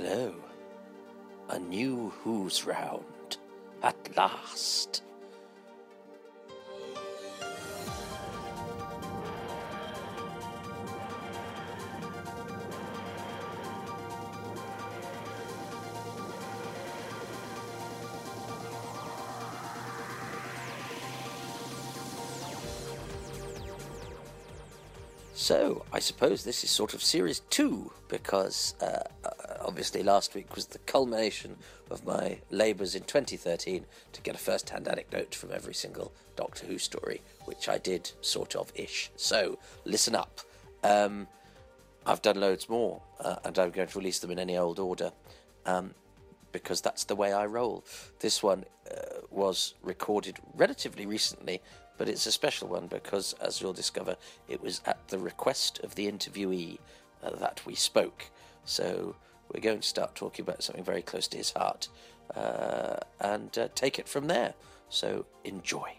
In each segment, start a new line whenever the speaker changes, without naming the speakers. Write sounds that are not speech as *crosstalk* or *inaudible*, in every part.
Hello. A new Who's Round. At last. So, I suppose this is sort of series two, because uh, obviously last week was the culmination of my labours in 2013 to get a first hand anecdote from every single Doctor Who story, which I did sort of ish. So, listen up. Um, I've done loads more, uh, and I'm going to release them in any old order. Um, because that's the way I roll. This one uh, was recorded relatively recently, but it's a special one because, as you'll discover, it was at the request of the interviewee uh, that we spoke. So we're going to start talking about something very close to his heart uh, and uh, take it from there. So enjoy.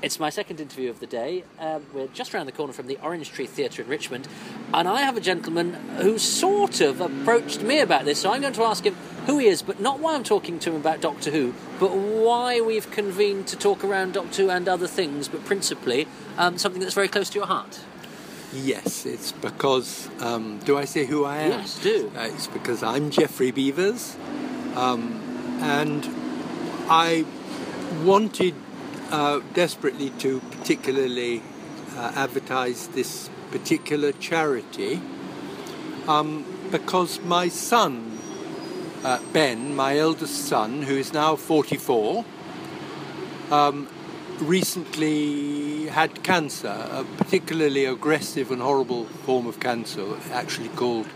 It's my second interview of the day. Um, we're just around the corner from the Orange Tree Theatre in Richmond, and I have a gentleman who sort of approached me about this, so I'm going to ask him who he is, but not why I'm talking to him about Doctor Who, but why we've convened to talk around Doctor Who and other things, but principally um, something that's very close to your heart.
Yes, it's because. Um, do I say who I am?
Yes, do.
Uh, it's because I'm Jeffrey Beevers, um, and I wanted uh, desperately to particularly uh, advertise this particular charity um, because my son, uh, Ben, my eldest son, who is now 44, um, recently had cancer, a particularly aggressive and horrible form of cancer, actually called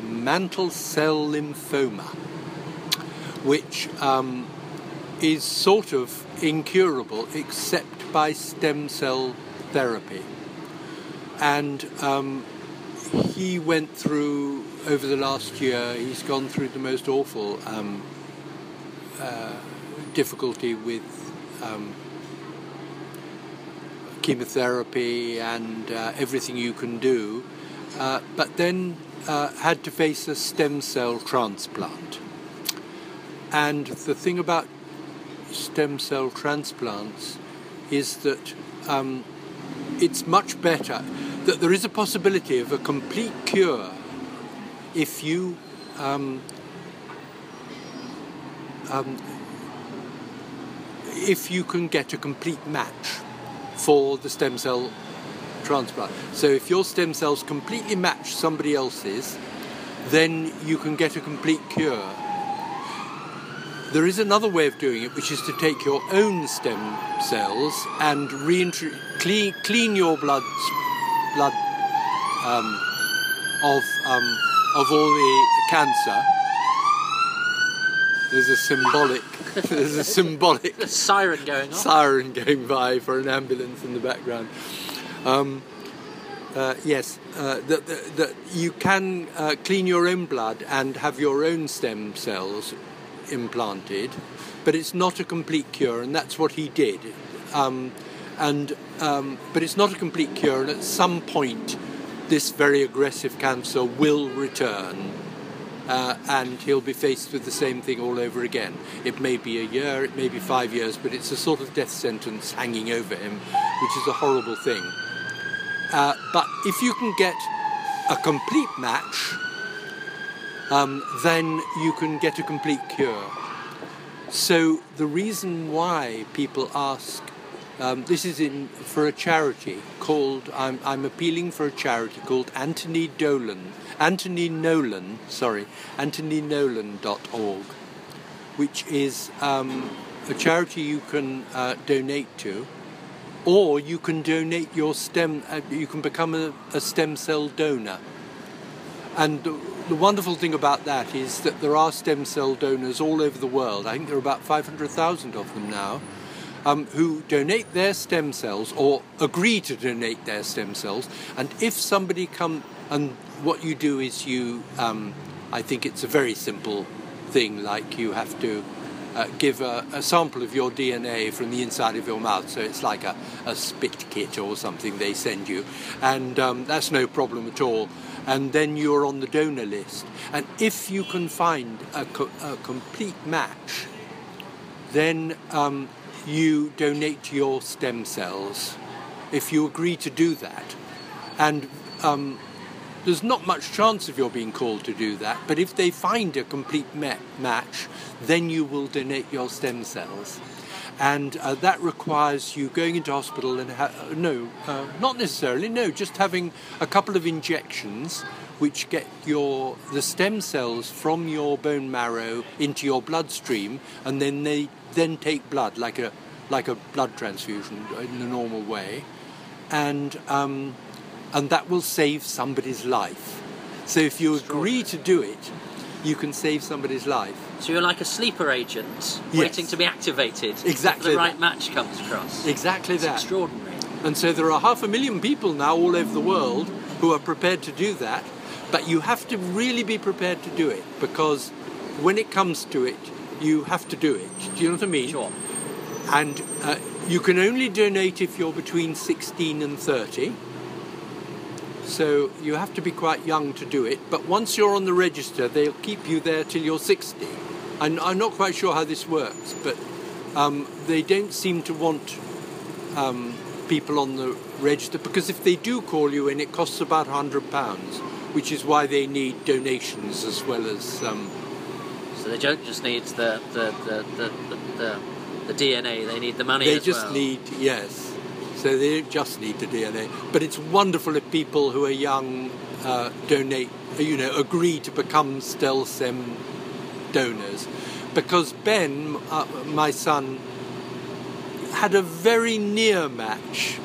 mantle cell lymphoma, which um, is sort of incurable except by stem cell therapy. And um, he went through, over the last year, he's gone through the most awful um, uh, difficulty with um, chemotherapy and uh, everything you can do, uh, but then uh, had to face a stem cell transplant. And the thing about stem cell transplants is that um, it's much better, that there is a possibility of a complete cure if you um, um, if you can get a complete match for the stem cell transplant. So if your stem cells completely match somebody else's, then you can get a complete cure. There is another way of doing it, which is to take your own stem cells and clean, clean your blood, blood um, of, um, of all the cancer. *laughs* There's a symbolic, there's a symbolic
siren going on.
Siren going by for an ambulance in the background. Um, uh, yes, uh, that, that, that, you can uh, clean your own blood and have your own stem cells implanted, but it's not a complete cure, and that's what he did. Um, and um, but it's not a complete cure, and at some point, this very aggressive cancer will return. Uh, and he'll be faced with the same thing all over again. It may be a year, it may be five years, but it's a sort of death sentence hanging over him, which is a horrible thing. Uh, but if you can get a complete match, um, then you can get a complete cure. So the reason why people ask, um, this is in for a charity called. I'm, I'm appealing for a charity called Anthony Dolan, Anthony Nolan, sorry, AnthonyNolan.org, which is um, a charity you can uh, donate to, or you can donate your stem. Uh, you can become a, a stem cell donor, and the wonderful thing about that is that there are stem cell donors all over the world. I think there are about 500,000 of them now. Um, who donate their stem cells or agree to donate their stem cells. And if somebody come and what you do is you, um, I think it's a very simple thing. Like you have to uh, give a, a, sample of your DNA from the inside of your mouth. So it's like a, a spit kit or something they send you. And um, that's no problem at all. And then you're on the donor list. And if you can find a, co- a complete match, then um, you donate your stem cells if you agree to do that. And um, there's not much chance of your being called to do that, but if they find a complete match, then you will donate your stem cells. And uh, that requires you going into hospital and ha- uh, no, uh, not necessarily, no, just having a couple of injections which get your the stem cells from your bone marrow into your bloodstream, and then they then take blood like a like a blood transfusion in the normal way, and um, and that will save somebody's life. So if you agree to do it, you can save somebody's life.
So you're like a sleeper agent yes. waiting to be activated.
Exactly.
If the right that. match comes across.
Exactly that.
Extraordinary.
And so there are half a million people now all over the world who are prepared to do that, but you have to really be prepared to do it because when it comes to it, you have to do it. Do you know what I mean?
Sure.
And uh, you can only donate if you're between 16 and 30 so you have to be quite young to do it. But once you're on the register, they'll keep you there till you're 60. I'm, I'm not quite sure how this works, but um, they don't seem to want um, people on the register because if they do call you in, it costs about £100, which is why they need donations as well as. Um,
so they don't just need the, the, the, the, the, the DNA, they need the money
They just
well.
need, yes. So they just need the DNA. But it's wonderful if people who are young uh, donate, you know, agree to become stem donors. Because Ben, uh, my son, had a very near match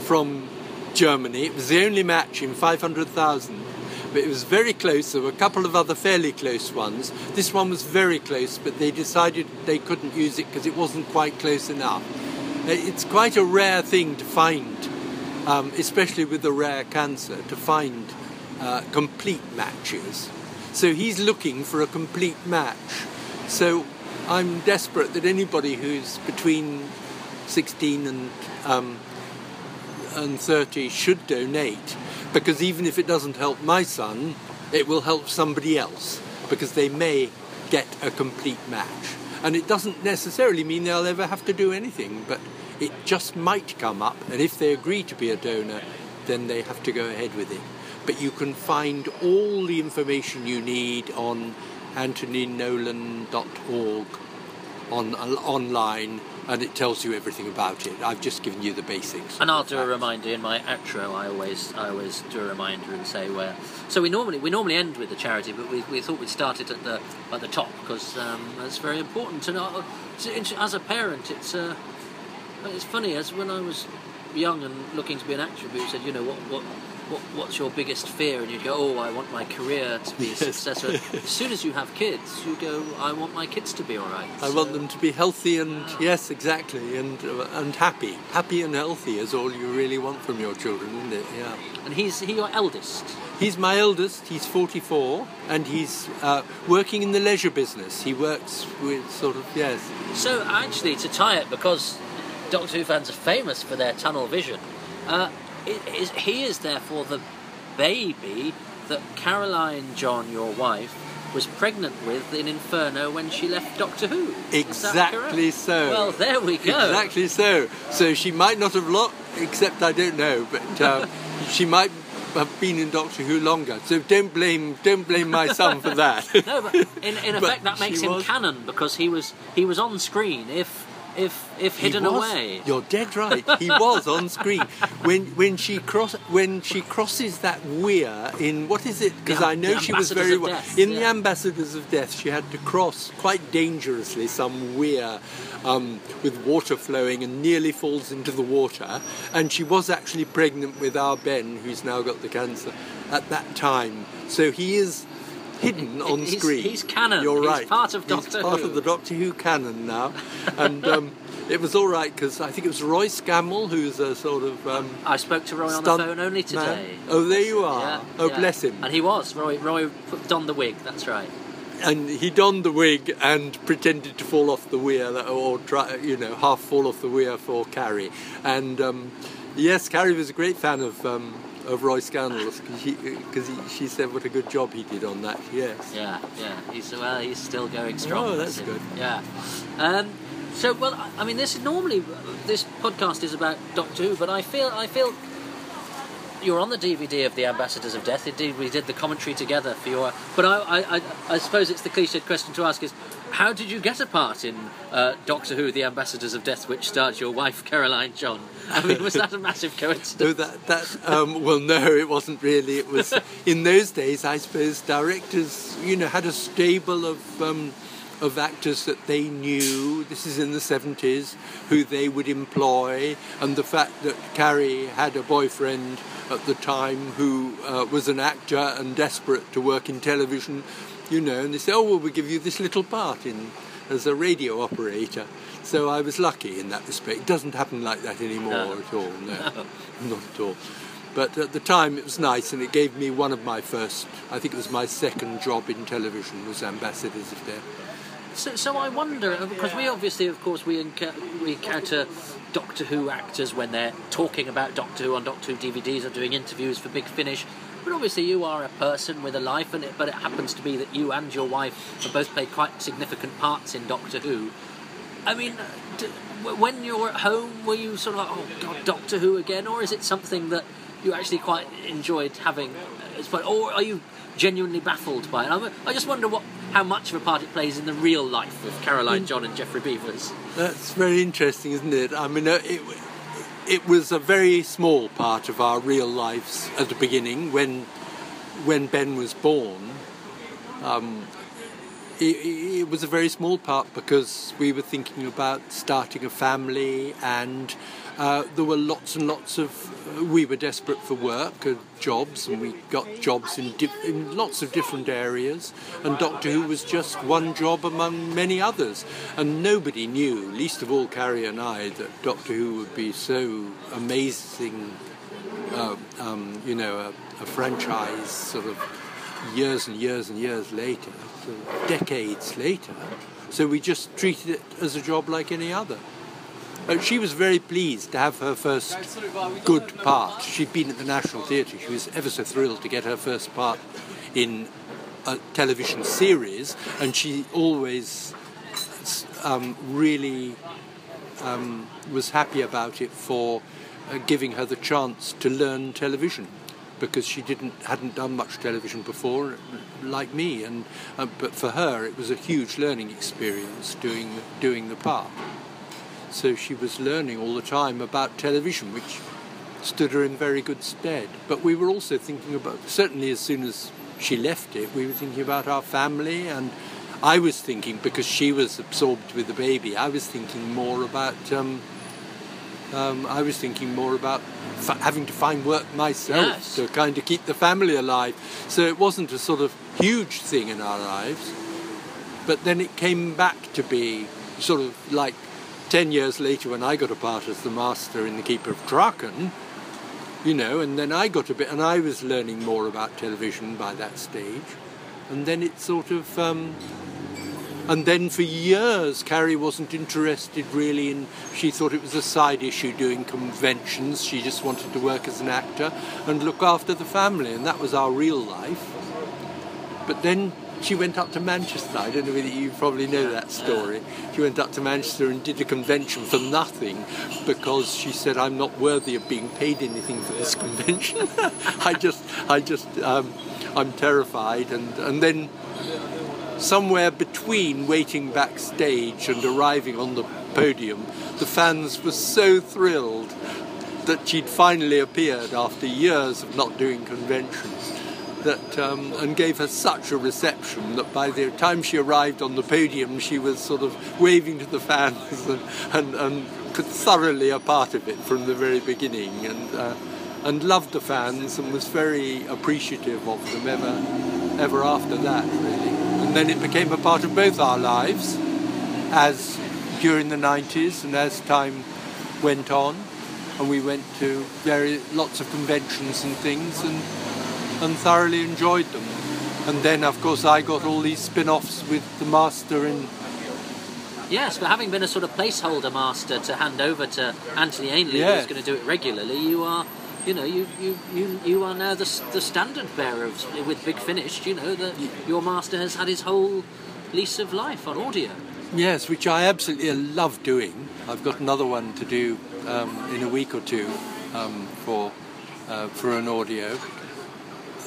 from Germany. It was the only match in 500,000. But it was very close. There were a couple of other fairly close ones. This one was very close, but they decided they couldn't use it because it wasn't quite close enough. It's quite a rare thing to find, um, especially with a rare cancer, to find uh, complete matches. So he's looking for a complete match. So I'm desperate that anybody who's between 16 and um, and 30 should donate because even if it doesn't help my son, it will help somebody else because they may get a complete match. And it doesn't necessarily mean they'll ever have to do anything, but it just might come up. And if they agree to be a donor, then they have to go ahead with it. But you can find all the information you need on anthonynolan.org on, online and it tells you everything about it. I've just given you the basics.
And I'll do a reminder in my outro. I always, I always do a reminder and say where. So we normally, we normally end with the charity, but we, we thought we'd start it at the at the top because um, that's very important. And uh, as a parent, it's uh, it's funny as when I was young and looking to be an actor, people said, you know, what what what, what's your biggest fear? And you'd go, oh, I want my career to be yes. successful. *laughs* as soon as you have kids, you go, I want my kids to be all right.
I so, want them to be healthy and yes, exactly, and uh, and happy. Happy and healthy is all you really want from your children, isn't it? Yeah.
And he's he your eldest.
He's my eldest. He's 44, and he's uh, working in the leisure business. He works with sort of yes.
So actually, to tie it, because Doctor Who fans are famous for their tunnel vision. Uh, is, he is therefore the baby that Caroline John, your wife, was pregnant with in Inferno when she left Doctor Who.
Exactly so.
Well, there we go.
Exactly so. So she might not have looked, except I don't know, but uh, *laughs* she might have been in Doctor Who longer. So don't blame don't blame my son for that. *laughs*
no, but in, in *laughs* effect that makes him was... canon because he was he was on screen if if if hidden
was,
away.
You're dead right. He *laughs* was on screen when when she cross when she crosses that weir in what is it? Because I know she was very well in yeah. the Ambassadors of Death. She had to cross quite dangerously some weir um, with water flowing and nearly falls into the water. And she was actually pregnant with our Ben, who's now got the cancer at that time. So he is hidden on
he's,
screen.
He's canon.
You're right.
He's part of Doctor
he's part
Who.
of the Doctor Who canon now, and. Um, it was all right because I think it was Roy Scammell who's a sort of. Um,
I spoke to Roy on the phone only today.
Man. Oh, there you are.
Yeah,
oh,
yeah.
bless him.
And he was. Roy, Roy donned the wig, that's right.
and he donned the wig and pretended to fall off the weir, or try, you know, half fall off the weir for Carrie. And um, yes, Carrie was a great fan of um, of Roy Scammell because she said what a good job he did on that. Yes.
Yeah, yeah. He's well, he's still going strong.
Oh, that's good.
Yeah. Um, so well, I mean, this is normally this podcast is about Doctor Who, but I feel I feel you're on the DVD of the Ambassadors of Death. Indeed, we did the commentary together for your. But I, I, I, suppose it's the cliched question to ask is, how did you get a part in uh, Doctor Who: The Ambassadors of Death, which starred your wife Caroline John? I mean, was that a massive coincidence?
no, that that um, well, no, it wasn't really. It was in those days, I suppose, directors, you know, had a stable of. Um, of actors that they knew, this is in the 70s, who they would employ, and the fact that Carrie had a boyfriend at the time who uh, was an actor and desperate to work in television, you know, and they said, oh, well, we'll give you this little part in as a radio operator. So I was lucky in that respect. It doesn't happen like that anymore no. at all, no, no, *laughs* not at all. But at the time it was nice and it gave me one of my first, I think it was my second job in television was Ambassadors of Death.
So, so I wonder because we obviously, of course, we encounter, we encounter Doctor Who actors when they're talking about Doctor Who on Doctor Who DVDs or doing interviews for Big Finish. But obviously, you are a person with a life, and it, but it happens to be that you and your wife have both played quite significant parts in Doctor Who. I mean, d- when you're at home, were you sort of like, oh God, Doctor Who again, or is it something that you actually quite enjoyed having? Or are you genuinely baffled by it? I just wonder what how much of a part it plays in the real life of Caroline John and Jeffrey Beevers.
That's very interesting, isn't it? I mean, uh, it, it was a very small part of our real lives at the beginning when when Ben was born. Um, it, it, was a very small part because we were thinking about starting a family and uh, there were lots and lots of. Uh, we were desperate for work and jobs, and we got jobs in, di- in lots of different areas. And Doctor Who was just one job among many others. And nobody knew, least of all Carrie and I, that Doctor Who would be so amazing. Uh, um, you know, a, a franchise sort of years and years and years later, decades later. So we just treated it as a job like any other. Uh, she was very pleased to have her first good part. She'd been at the National Theatre. She was ever so thrilled to get her first part in a television series, and she always um, really um, was happy about it for uh, giving her the chance to learn television because she didn't hadn't done much television before, like me, and uh, but for her it was a huge learning experience doing doing the part. So she was learning all the time about television, which stood her in very good stead. But we were also thinking about, certainly as soon as she left it, we were thinking about our family. And I was thinking, because she was absorbed with the baby, I was thinking more about. Um, um, I was thinking more about f- having to find work myself
yes.
to kind of keep the family alive. So it wasn't a sort of huge thing in our lives. But then it came back to be sort of like ten years later, when I got a part as the master in The Keeper of Traken, you know, and then I got a bit, and I was learning more about television by that stage. And then it sort of, um, and then for years, Carrie wasn't interested really in, she thought it was a side issue doing conventions. She just wanted to work as an actor and look after the family, and that was our real life. But then she went up to Manchester. I don't know whether you probably know that story. She went up to Manchester and did a convention for nothing because she said, "I'm not worthy of being paid anything for this *laughs* convention." *laughs* I just, I just, um, I'm terrified. And and then somewhere between waiting backstage and arriving on the podium, the fans were so thrilled that she'd finally appeared after years of not doing conventions that um, and gave her such a reception that by the time she arrived on the podium, she was sort of waving to the fans *laughs* and, and, and thoroughly a part of it from the very beginning, and uh, and loved the fans and was very appreciative of them ever ever after that, really. And then it became a part of both our lives, as during the 90s and as time went on, and we went to very lots of conventions and things and and thoroughly enjoyed them. and then of course I got all these spin-offs with the master in
Yes, but having been a sort of placeholder master to hand over to Anthony Ainley,
Yeah.
who's going to do it regularly, you are, you know, you you, you, you are now the, the standard bearer of, with Big Finish. You know that your master has had his whole lease of life on audio.
Yes, which I absolutely love doing. I've got another one to do um, in a week or two um, for uh, for an audio,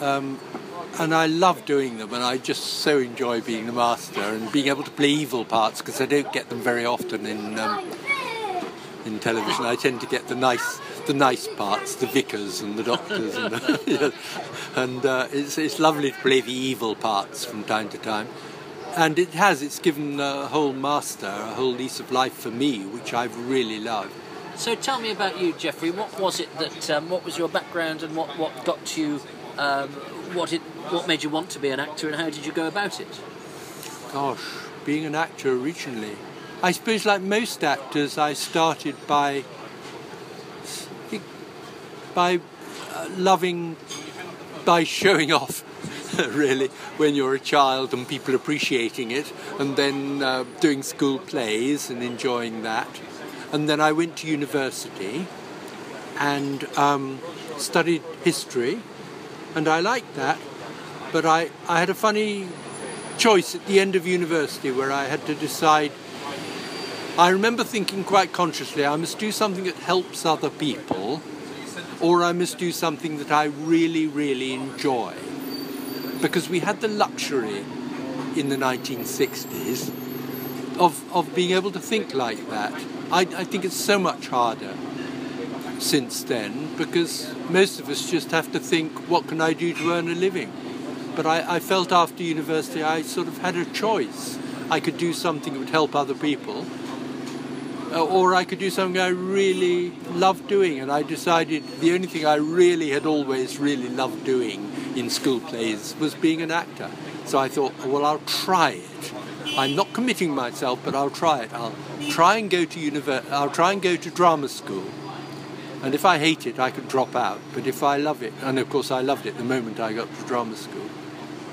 um, and I love doing them. And I just so enjoy being the master and being able to play evil parts because I don't get them very often in um, in television. I tend to get the nice the nice parts, the vicars and the doctors, and, *laughs* and uh, it's it's lovely to play the evil parts from time to time and it has it's given a whole master a whole lease of life for me which i've really loved
So tell me about you, Jeffrey. What was it that? Um, what was your background, and what what got you? Um, what it? What made you want to be an actor, and how did you go about it?
gosh being an actor originally i suppose like most actors i started by by uh, loving by showing off *laughs* really when you're a child and people appreciating it and then uh, doing school plays and enjoying that and then i went to university and um, studied history and i liked that but I, I had a funny choice at the end of university where I had to decide. I remember thinking quite consciously I must do something that helps other people, or I must do something that I really, really enjoy. Because we had the luxury in the 1960s of, of being able to think like that. I, I think it's so much harder since then because most of us just have to think, what can I do to earn a living? But I, I felt after university I sort of had a choice. I could do something that would help other people, Uh, or I could do something I really loved doing. And I decided the only thing I really had always really loved doing in school plays was being an actor. So I thought, well, I'll try it. I'm not committing myself, but I'll try it. I'll try and go to univer- I'll try and go to drama school. And if I hate it, I could drop out. But if I love it, and of course I loved it the moment I got to drama school.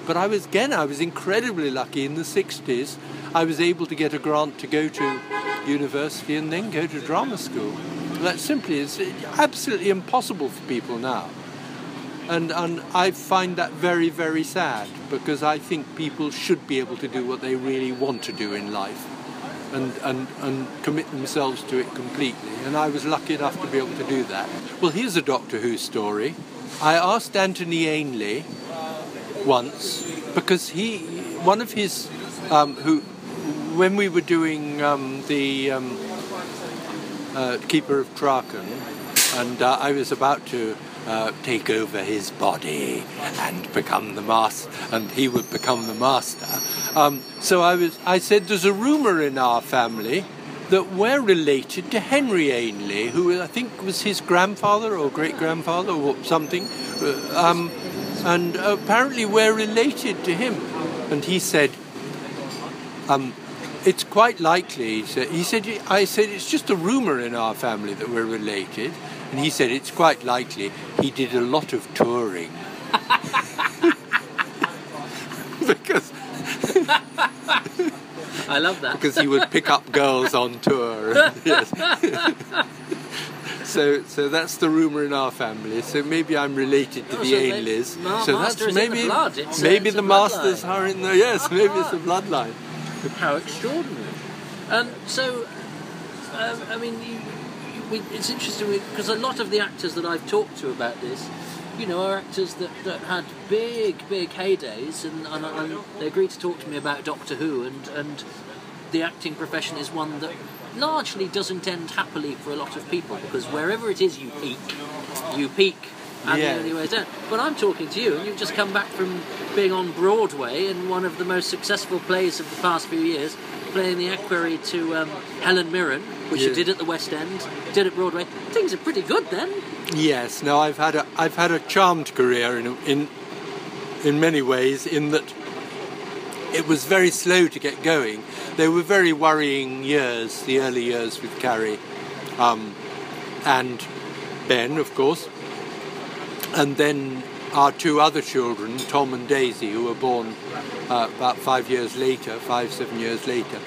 But I was, again, I was incredibly lucky in the 60s. I was able to get a grant to go to university and then go to drama school. That simply is absolutely impossible for people now. And, and I find that very, very sad because I think people should be able to do what they really want to do in life and, and, and commit themselves to it completely. And I was lucky enough to be able to do that. Well, here's a Doctor Who story. I asked Anthony Ainley once because he, one of his, um, who, when we were doing um, the um, uh, Keeper of Traken, and uh, I was about to uh, take over his body and become the master, and he would become the master. Um, so I was, I said, there's a rumor in our family that we're related to Henry Ainley, who I think was his grandfather or great grandfather or something. Uh, Um, and apparently we're related to him. And he said, um, it's quite likely. He said, he said, I said, it's just a rumor in our family that we're related. And he said, it's quite likely. He did a lot of touring. *laughs* because,
I love that.
because he would pick up girls on tour. *laughs* yes. *laughs* So, so that's the rumor in our family. So maybe I'm related to
Oh,
the
so
Ainleys.
Ma-
so
that's is in the
maybe
blood. It's a-
maybe
it's a
the masters are in there. yes. Maybe it's the bloodline.
How extraordinary. Um, so, um, I mean, you, you, we, it's interesting because a lot of the actors that I've talked to about this, you know, are actors that, that had big, big heydays, and, and, and they agreed to talk to me about Doctor Who, and, and the acting profession is one that largely doesn't end happily for a lot of people because wherever it is you peak, you peak. And
Yeah.
the only way is down. But I'm talking to you, and you've just come back from being on Broadway in one of the most successful plays of the past few years, playing the equerry to um, Helen Mirren, which you did at the West End, did at Broadway. Things are pretty good then.
Yes. No, I've had a I've had a charmed career in in in many ways. In that it was very slow to get going. They were very worrying years, the early years with Carrie, um, and Ben, of course. And then our two other children, Tom and Daisy, who were born uh, about five years later, five, seven years later.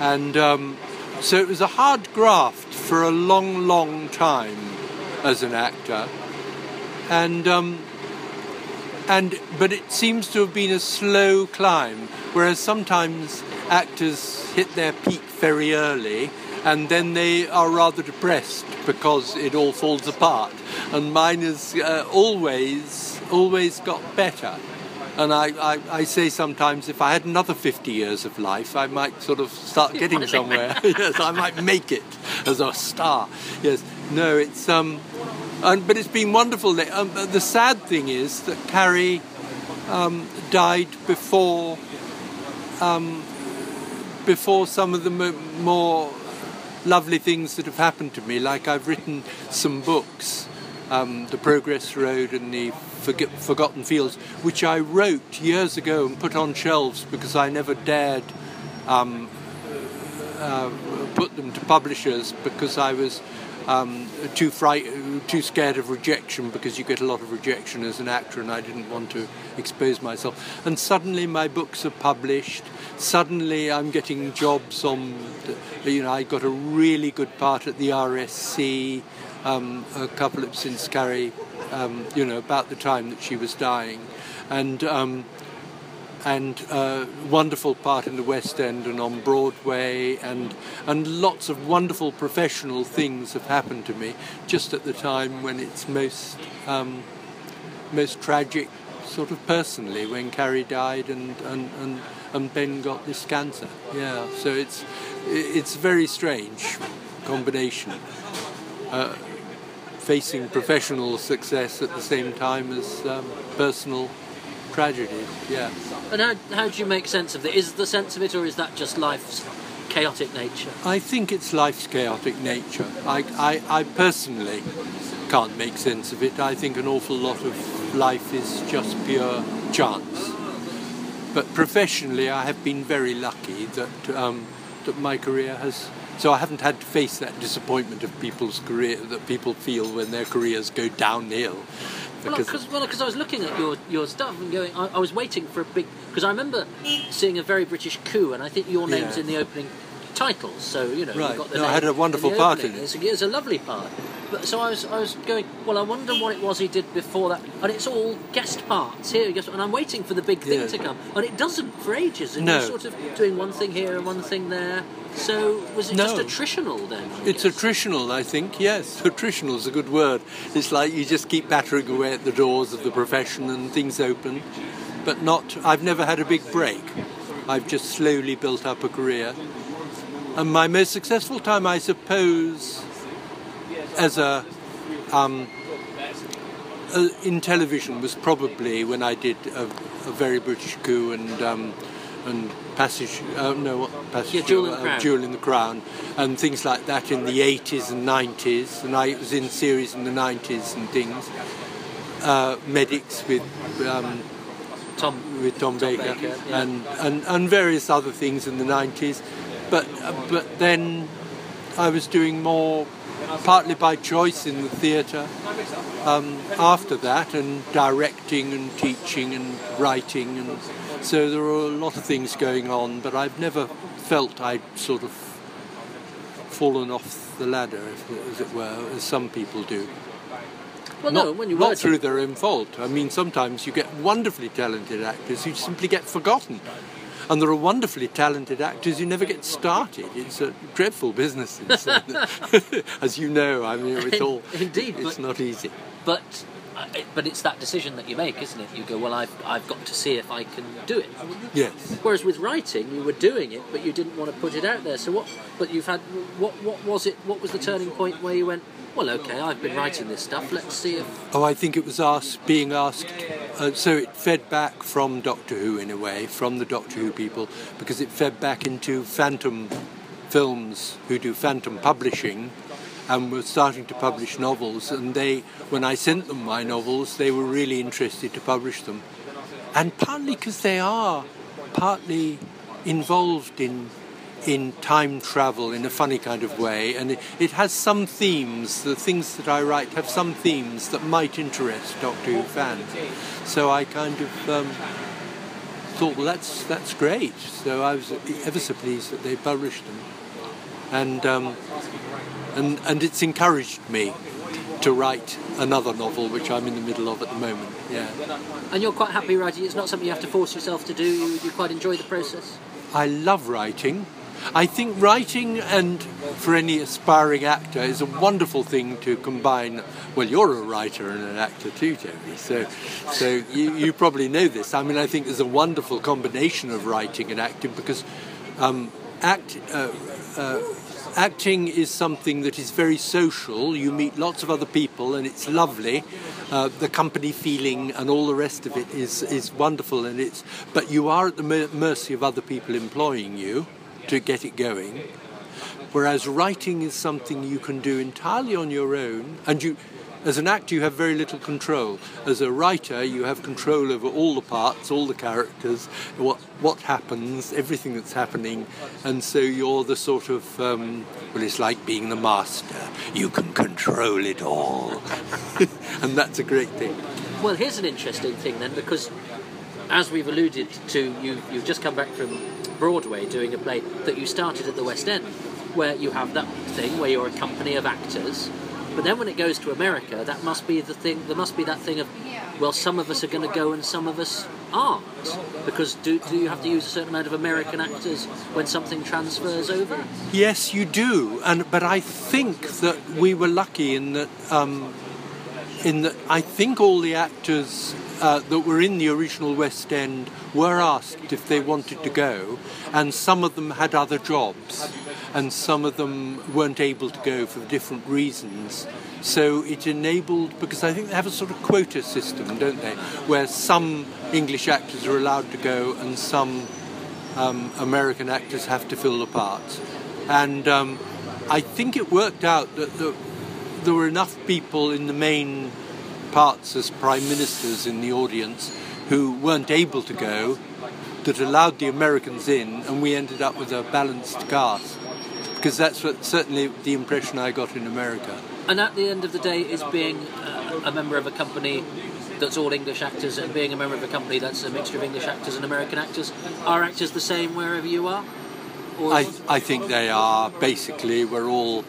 And um, so it was a hard graft for a long, long time as an actor. And, um, and, but it seems to have been a slow climb, whereas sometimes actors hit their peak very early and then they are rather depressed because it all falls apart. And mine has uh, always, always got better. And I, I, I, say sometimes if I had another 50 years of life, I might sort of start getting somewhere. *laughs* yes, I might make it as a star. Yes, no, it's, um, and, but it's been wonderful. Um, the sad thing is that Carrie um, died before, um, before some of the more lovely things that have happened to me. Like I've written some books, um, The Progress Road and The Forgotten Fields, which I wrote years ago and put on shelves because I never dared um, uh, put them to publishers because I was um, too fright, too scared of rejection because you get a lot of rejection as an actor, and I didn't want to expose myself. And suddenly my books are published. Suddenly I'm getting jobs on. You know, I got a really good part at the RSC um, a couple of since Carrie. Um, you know, about the time that she was dying, and um, and a wonderful part in the West End and on Broadway, and and lots of wonderful professional things have happened to me just at the time when it's most um, most tragic, sort of personally, when Carrie died and and, and and Ben got this cancer. Yeah, so it's it's very strange combination. Uh, facing professional success at the same time as um, personal tragedy. Yeah.
And how, how do you make sense of it? Is the sense of it, or is that just life's chaotic nature?
I think it's life's chaotic nature. I, I, I personally can't make sense of it. I think an awful lot of life is just pure chance. But professionally, I have been very lucky that um, that my career has. So I haven't had to face that disappointment of people's career that people feel when their careers go downhill.
Because well, because I was looking at your, your stuff and going, I, I was waiting for a big because I remember seeing a very British coup, and I think your name's yeah. in the opening titles. So you know,
right.
you got the
no, I had a wonderful part
in
it.
It's a, it's a lovely part. But so I was, I was going. Well, I wonder what it was he did before that, and it's all guest parts here. And I'm waiting for the big thing yeah. to come, and it doesn't for ages. And
no.
you're sort of doing one thing here and one thing there. So was it
no.
just attritional then?
I it's guess? attritional, I think. Yes, *laughs* attritional is a good word. It's like you just keep battering away at the doors of the profession and things open, but not. I've never had a big break. I've just slowly built up a career. And my most successful time, I suppose, as a um, uh, in television was probably when I did a, a very British coup and um, and passage uh, no passage?
Yeah, Jewel, in
uh, Jewel in the Crown and things like that in the 80s and 90s and I was in series in the 90s and things. Uh, medics with um,
Tom
with Tom,
Tom
Baker,
Baker yeah.
and, and and various other things in the 90s but but then I was doing more partly by choice in the theatre um, after that and directing and teaching and writing and so there are a lot of things going on but I've never felt I'd sort of fallen off the ladder as it were as some people do
well,
not,
no, when you
not through their own fault. I mean, sometimes you get wonderfully talented actors who simply get forgotten. And there are wonderfully talented actors who never get started. It's a dreadful business, *laughs* as you know. I mean, it's *laughs* all
indeed.
It's
but,
not easy.
But but it's that decision that you make, isn't it? You go, well, I've I've got to see if I can do it.
Yes.
Whereas with writing, you were doing it, but you didn't want to put it out there. So what? But you've had what? What was it? What was the turning point where you went? well, okay, I've been writing this stuff. Let's see if.
Oh, I think it was asked, being asked. Uh, so it fed back from Doctor Who in a way, from the Doctor Who people, because it fed back into Phantom Films, who do Phantom publishing, and were starting to publish novels. And they, when I sent them my novels, they were really interested to publish them, and partly because they are partly involved in in time travel in a funny kind of way, and it, it, has some themes. The things that I write have some themes that might interest Doctor Who fans. So I kind of um, thought, well, that's that's great. So I was ever so pleased that they published them, and um, and and it's encouraged me to write another novel, which I'm in the middle of at the moment. Yeah.
And you're quite happy writing. It's not something you have to force yourself to do. You, you quite enjoy the process.
I love writing. I think writing and for any aspiring actor is a wonderful thing to combine. Well, you're a writer and an actor too, Toby. So, so you, you probably know this. I mean, I think there's a wonderful combination of writing and acting because um, act. Uh, uh, acting is something that is very social. You meet lots of other people, and it's lovely. Uh, the company feeling and all the rest of it is is wonderful, and it's. But you are at the mercy of other people employing you to get it going. Whereas writing is something you can do entirely on your own, and you as an actor, you have very little control. As a writer, you have control over all the parts, all the characters, what what happens, everything that's happening, and so you're the sort of um, well, it's like being the master. You can control it all, *laughs* and that's a great thing.
Well, here's an interesting thing then, because as we've alluded to, you you've just come back from Broadway doing a play that you started at the West End, where you have that thing where you're a company of actors but then when it goes to America, that must be the thing. There must be that thing of, well, some of us are going to go and some of us aren't, because do, do you have to use a certain amount of American actors when something transfers over?
Yes, you do. And but I think that we were lucky in that. Um, in that, I think all the actors uh, that were in the original West End were asked if they wanted to go, and some of them had other jobs, and some of them weren't able to go for different reasons. So it enabled, because I think they have a sort of quota system, don't they, where some English actors are allowed to go and some um, American actors have to fill the parts. And um, I think it worked out that the, there were enough people in the main parts as prime ministers in the audience who weren't able to go that allowed the Americans in, and we ended up with a balanced cast. Because that's what certainly the impression I got in America.
And at the end of the day, is being uh, a member of a company that's all English actors and being a member of a company that's a mixture of English actors and American actors, are actors the same wherever you are?
I, I think they are. Basically, we're all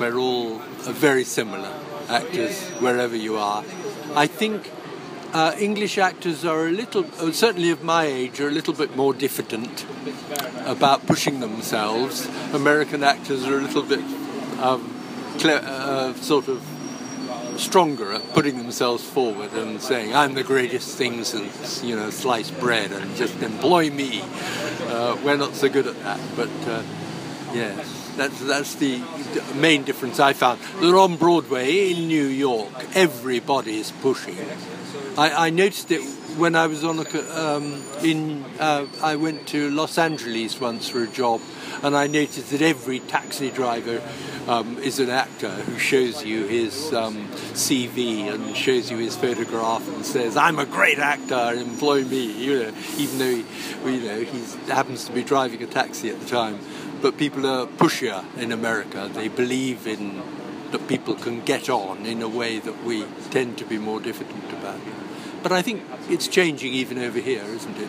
we're all very similar actors wherever you are. I think uh, English actors are a little, uh, certainly of my age, are a little bit more diffident about pushing themselves. American actors are a little bit um, uh, sort of stronger at putting themselves forward and saying, "I'm the greatest thing since you know sliced bread," and just employ me. Uh, we're not so good at that, but uh, yes. That's, that's the main difference I found. They're on Broadway in New York. Everybody is pushing. I, I noticed it when I was on a, um, in. Uh, I went to Los Angeles once for a job, and I noticed that every taxi driver um, is an actor who shows you his um, CV and shows you his photograph and says, "I'm a great actor, employ me." You know, even though he, you know he happens to be driving a taxi at the time but people are pushier in America. They believe in that people can get on in a way that we tend to be more diffident about. But I think it's changing even over here, isn't it?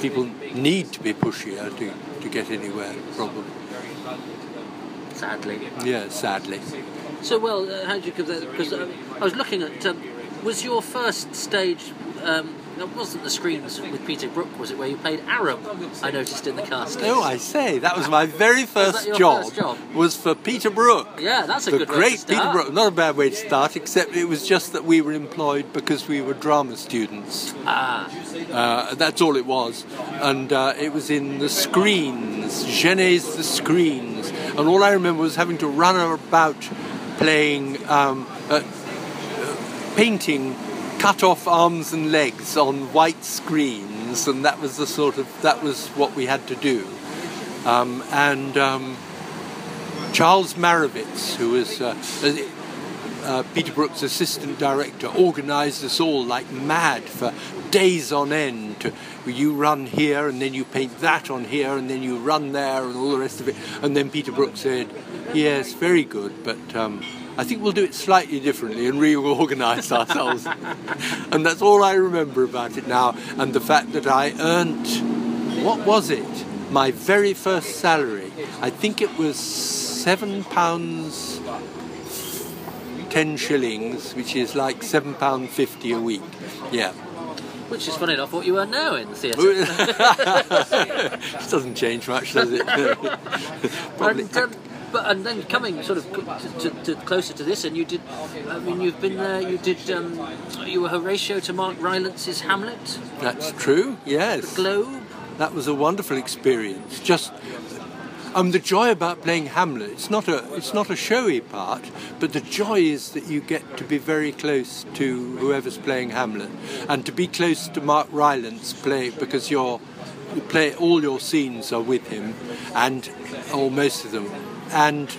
People need to be pushier to, to get anywhere, probably.
Sadly.
Yeah, sadly.
So, well, uh, how did you come there? Because uh, I was looking at. Um, was your first stage um, it wasn't the screens with Peter Brook, was it, where you played Aram? I noticed in the cast.
Oh, I say, that was my very first, job,
first job.
Was for Peter Brook.
Yeah, that's a
the
good
great
Peter
Brook. Not a bad way to start, except it was just that we were employed because we were drama students.
Ah.
Uh, that's all it was, and uh, it was in the screens, Genet's the screens, and all I remember was having to run about playing, um, uh, painting cut off arms and legs on white screens, and that was the sort of that was what we had to do. Um, and um, Charles Marowitz, who was uh, uh, Peter Brook's assistant director, organised us all like mad for days on end. To, you run here and then you paint that on here and then you run there and all the rest of it. And then Peter Brook said, Yes, very good, but um, I think we'll do it slightly differently and reorganise *laughs* ourselves. *laughs* and that's all I remember about it now. And the fact that I earned, what was it? My very first salary. I think it was seven pounds ten shillings, which is like seven pound fifty a week. Yeah.
Which is funny enough what you are now in the theatre. *laughs*
it doesn't change much, does it? *laughs*
Probably. And, um, but and then coming sort of to, to, to, closer to this, and you did. I mean, you've been there. You did. Um, you were Horatio to Mark Rylance's Hamlet.
That's true. Yes.
The Globe.
That was a wonderful experience. Just um, the joy about playing Hamlet, it's not a it's not a showy part, but the joy is that you get to be very close to whoever's playing Hamlet, and to be close to Mark Rylance play because you're you play all your scenes are with him, and or most of them, and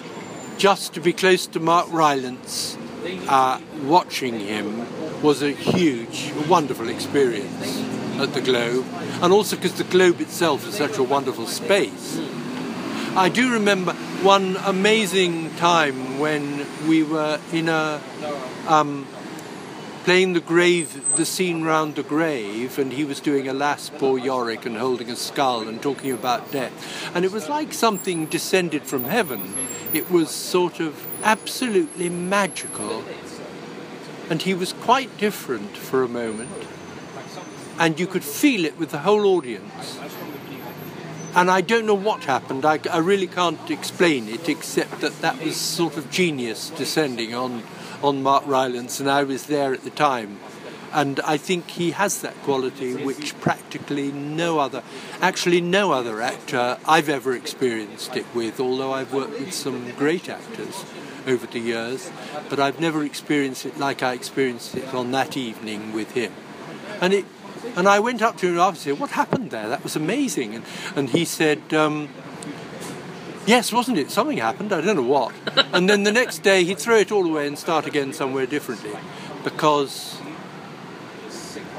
just to be close to Mark Rylance, uh, watching him was a huge, wonderful experience at the Globe, and also because the Globe itself is such a wonderful space I do remember one amazing time when we were in a um, playing the grave, the scene round the grave, and he was doing Alas Poor Yorick and holding a skull and talking about death. And it was like something descended from heaven. It was sort of absolutely magical. And he was quite different for a moment. And you could feel it with the whole audience. And I don't know what happened. I, I, really can't explain it, except that that was sort of genius descending on, on Mark Rylance, and I was there at the time. And I think he has that quality which practically no other, actually no other actor I've ever experienced it with, although I've worked with some great actors over the years, but I've never experienced it like I experienced it on that evening with him. And it and I went up to him and said, What happened there? That was amazing. And, and he said, um, Yes, wasn't it? Something happened. I don't know what. *laughs* and then the next day he'd throw it all away and start again somewhere differently. Because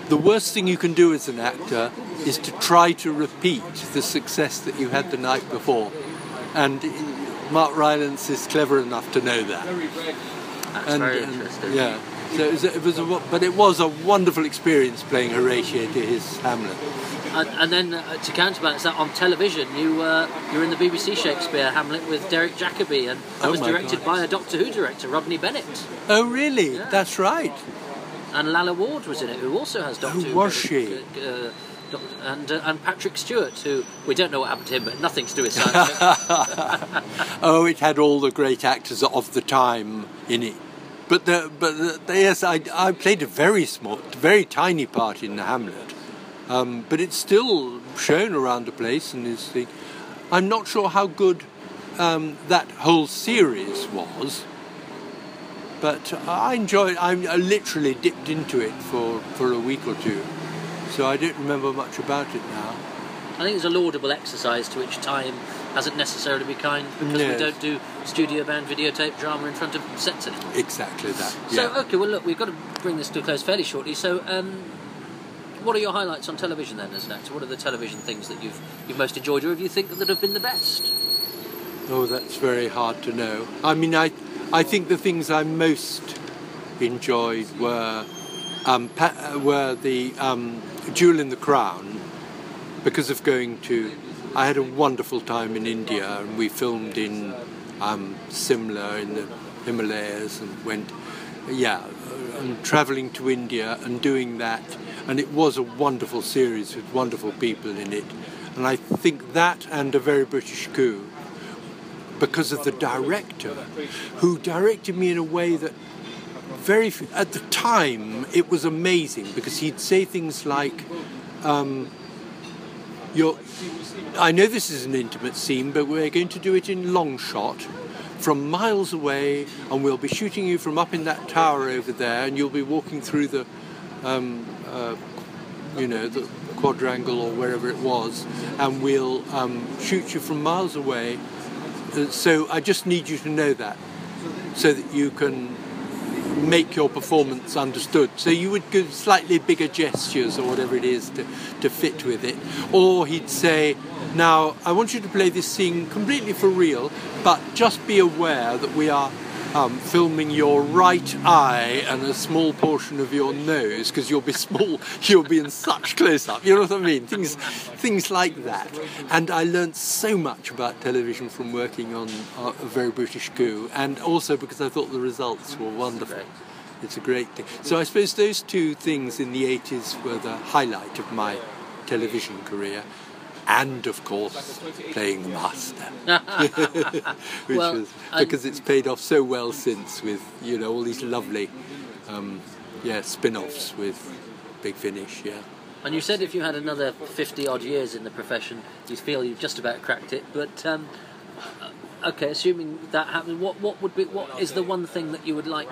the worst thing you can do as an actor is to try to repeat the success that you had the night before. And Mark Rylance is clever enough to know that.
That's and, very interesting.
And, yeah. So it was, it was a, but it was a wonderful experience playing Horatio to his Hamlet.
And, and then uh, to counterbalance that on television, you uh, you were in the BBC Shakespeare Hamlet with Derek Jacobi, and that oh was directed God. by a Doctor Who director, Rodney Bennett.
Oh, really? Yeah. That's right.
And Lalla Ward was in it, who also has Doctor
Who. Who was she?
Uh, and uh, and Patrick Stewart, who we don't know what happened to him, but nothing to do with science *laughs*
oh, it had all the great actors of the time in it. But the, but the, yes, I, I played a very small, very tiny part in the Hamlet, um, but it's still shown around the place and is the. I'm not sure how good um, that whole series was, but I enjoyed. I literally dipped into it for, for a week or two, so I don't remember much about it now.
I think it's a laudable exercise to which time hasn't necessarily been kind because we don't do studio band videotape drama in front of sets anymore.
Exactly that.
Yeah. So okay, well look, we've got to bring this to a close fairly shortly. So. Um, what are your highlights on television then, as an actor? What are the television things that you've you've most enjoyed, or have you think that have been the best?
Oh, that's very hard to know. I mean, I I think the things I most enjoyed were um, pa- were the um, Jewel in the Crown because of going to I had a wonderful time in India, and we filmed in um, Simla in the Himalayas, and went, yeah, and traveling to India and doing that, and it was a wonderful series with wonderful people in it, and I think that and a very British coup, because of the director, who directed me in a way that very at the time it was amazing because he'd say things like. Um, you're, I know this is an intimate scene, but we're going to do it in long shot from miles away, and we'll be shooting you from up in that tower over there, and you'll be walking through the, um, uh, you know, the quadrangle or wherever it was, and we'll um, shoot you from miles away. Uh, so I just need you to know that, so that you can make your performance understood. So you would give slightly bigger gestures or whatever it is to, to fit with it. Or he'd say, Now, I want you to play this scene completely for real, but just be aware that we are um, filming your right eye and a small portion of your nose because you'll be small, *laughs* you'll be in such close up. You know what I mean? Things, things like that. And I learned so much about television from working on uh, a very British coup, and also because I thought the results were wonderful. It's a great thing. So I suppose those two things in the 80s were the highlight of my television career and of course playing the master, *laughs* which
Well,
was because it's paid off so well since with you know all these lovely, um, yeah, spin-offs with Big Finish, yeah.
And you said if you had another 50 odd years in the profession, you'd feel you've just about cracked it. But, um, uh, okay, assuming that happened, what, what would be, what is the one thing that you would like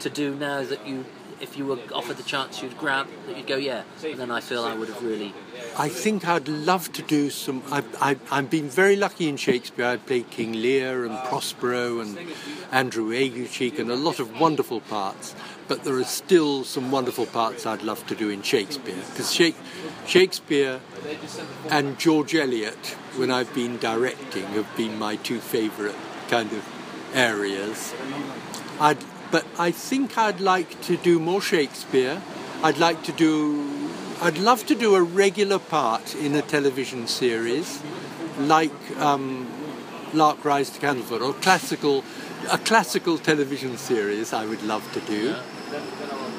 to do now that you, if you were offered the chance, you'd grab, that you'd go, yeah, and then I feel I would have really.
I think I'd love to do some. I've, I've, I've been very lucky in Shakespeare. I've played King Lear and Prospero and Andrew Aguecheek and a lot of wonderful parts. But there are still some wonderful parts I'd love to do in Shakespeare because Shakespeare and George Eliot, when I've been directing, have been my two favourite kind of areas. I'd, but I think I'd like to do more Shakespeare. I'd like to do. I'd love to do a regular part in a television series, like um, Lark Rise to Candleford, or classical, a classical television series. I would love to do,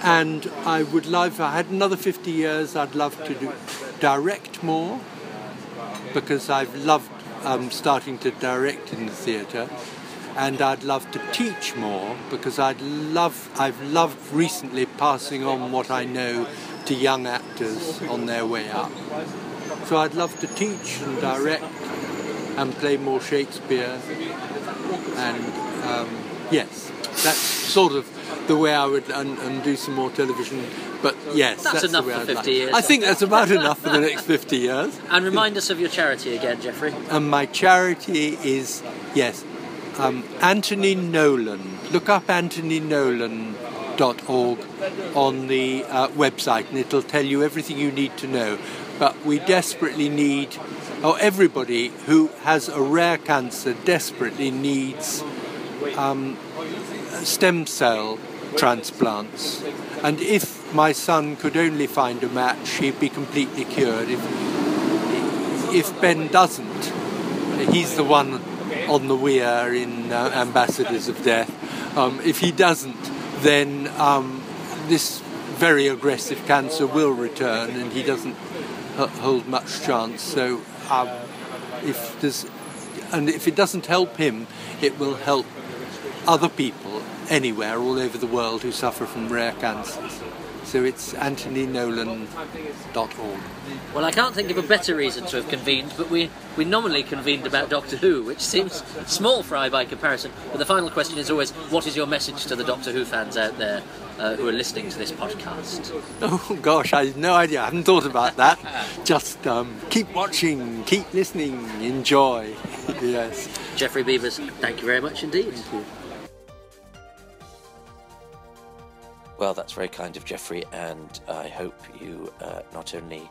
and I would love. If I had another fifty years, I'd love to do, direct more, because I've loved um, starting to direct in the theatre and I'd love to teach more because I'd love I've loved recently passing on what I know to young actors on their way up. So I'd love to teach and direct and play more Shakespeare and um, yes, that's sort of the way I would and, and do some more television. But yes,
That's
that's,
enough for
I'd
50
like.
years.
I think that's about enough for the next 50 years.
And remind us of your charity again, Jeffrey.
And my charity is, yes, um, Anthony Nolan. Look up anthonynolan.org on the uh, website and it'll tell you everything you need to know. But we desperately need, or everybody who has a rare cancer desperately needs um, stem cell transplants. And if my son could only find a match, he'd be completely cured. If, if Ben doesn't, he's the one on the weir in uh, Ambassadors of Death. Um, if he doesn't, then um, this very aggressive cancer will return, and he doesn't hold much chance. So, um, if there's, and if it doesn't help him, it will help other people anywhere, all over the world, who suffer from rare cancers. So it's anthonynolan.org.
Well, I can't think of a better reason to have convened, but we, we nominally convened about Doctor Who, which seems small fry by comparison. But the final question is always what is your message to the Doctor Who fans out there uh, who are listening to this podcast?
Oh gosh, I have no idea. I haven't thought about that. Just um, keep watching, keep listening, enjoy. *laughs* yes.
Jeffrey Beevers, thank you very much indeed.
Well, that's very kind of Jeffrey, and I hope you uh, not only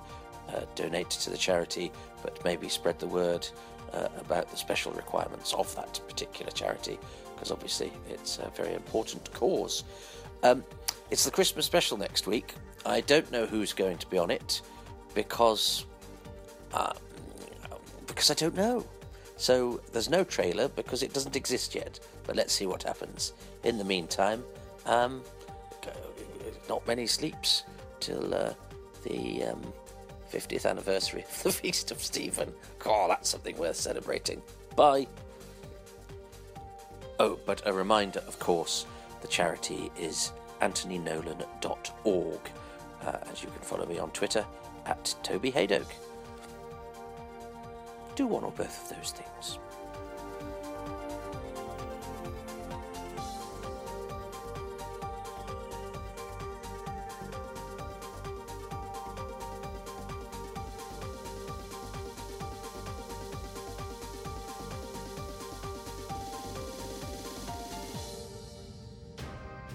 uh, donate to the charity, but maybe spread the word uh, about the special requirements of that particular charity, because obviously it's a very important cause. Um, it's the Christmas special next week. I don't know who's going to be on it because um, because I don't know. So there's no trailer because it doesn't exist yet. But let's see what happens. In the meantime, um, not many sleeps till uh, the um, 50th anniversary of the *laughs* Feast of Steven. Oh, that's something worth celebrating. Bye. Oh, but a reminder, of course, the charity is anthonynolan.org. Uh, as you can follow me on Twitter at Toby Hadoke. Do one or both of those things.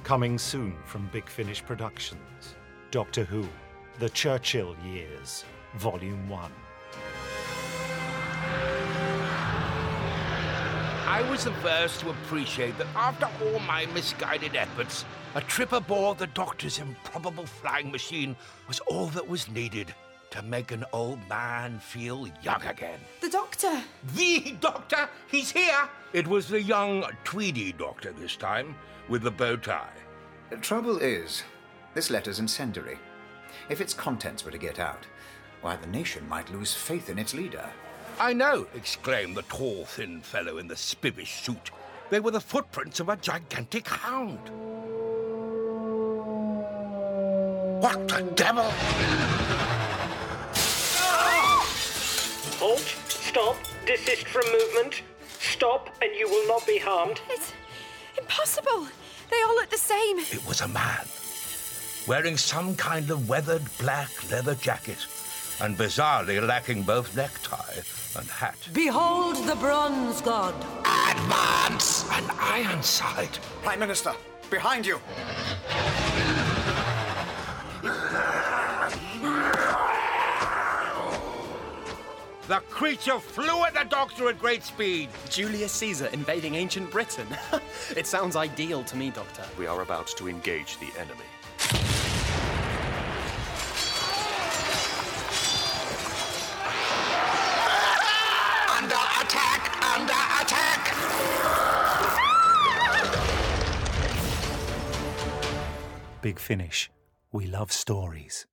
Coming soon from Big Finish Productions. Doctor Who, The Churchill Years, Volume 1.
I was the first to appreciate that after all my misguided efforts, a trip aboard the Doctor's improbable flying machine was all that was needed to make an old man feel young again.
The doctor!
The Doctor! He's here! It was the young, tweedy Doctor this time, with the bow tie.
The trouble is, this letter's incendiary. If its contents were to get out, why, the nation might lose faith in its leader.
I know, exclaimed the tall, thin fellow in the spivvish suit. They were the footprints of a gigantic hound. What the devil?
Halt! Stop! Desist from movement! Stop, and you will not be harmed.
It's impossible! They all look the same.
It was a man, wearing some kind of weathered black leather jacket, and bizarrely lacking both necktie and hat.
Behold the bronze god.
Advance! An iron sight.
Prime Minister, behind you!
The creature flew at the doctor at great speed.
Julius Caesar invading ancient Britain. *laughs* it sounds ideal to me, Doctor.
We are about to engage the enemy.
Under attack! Under attack!
Big Finish. We love stories.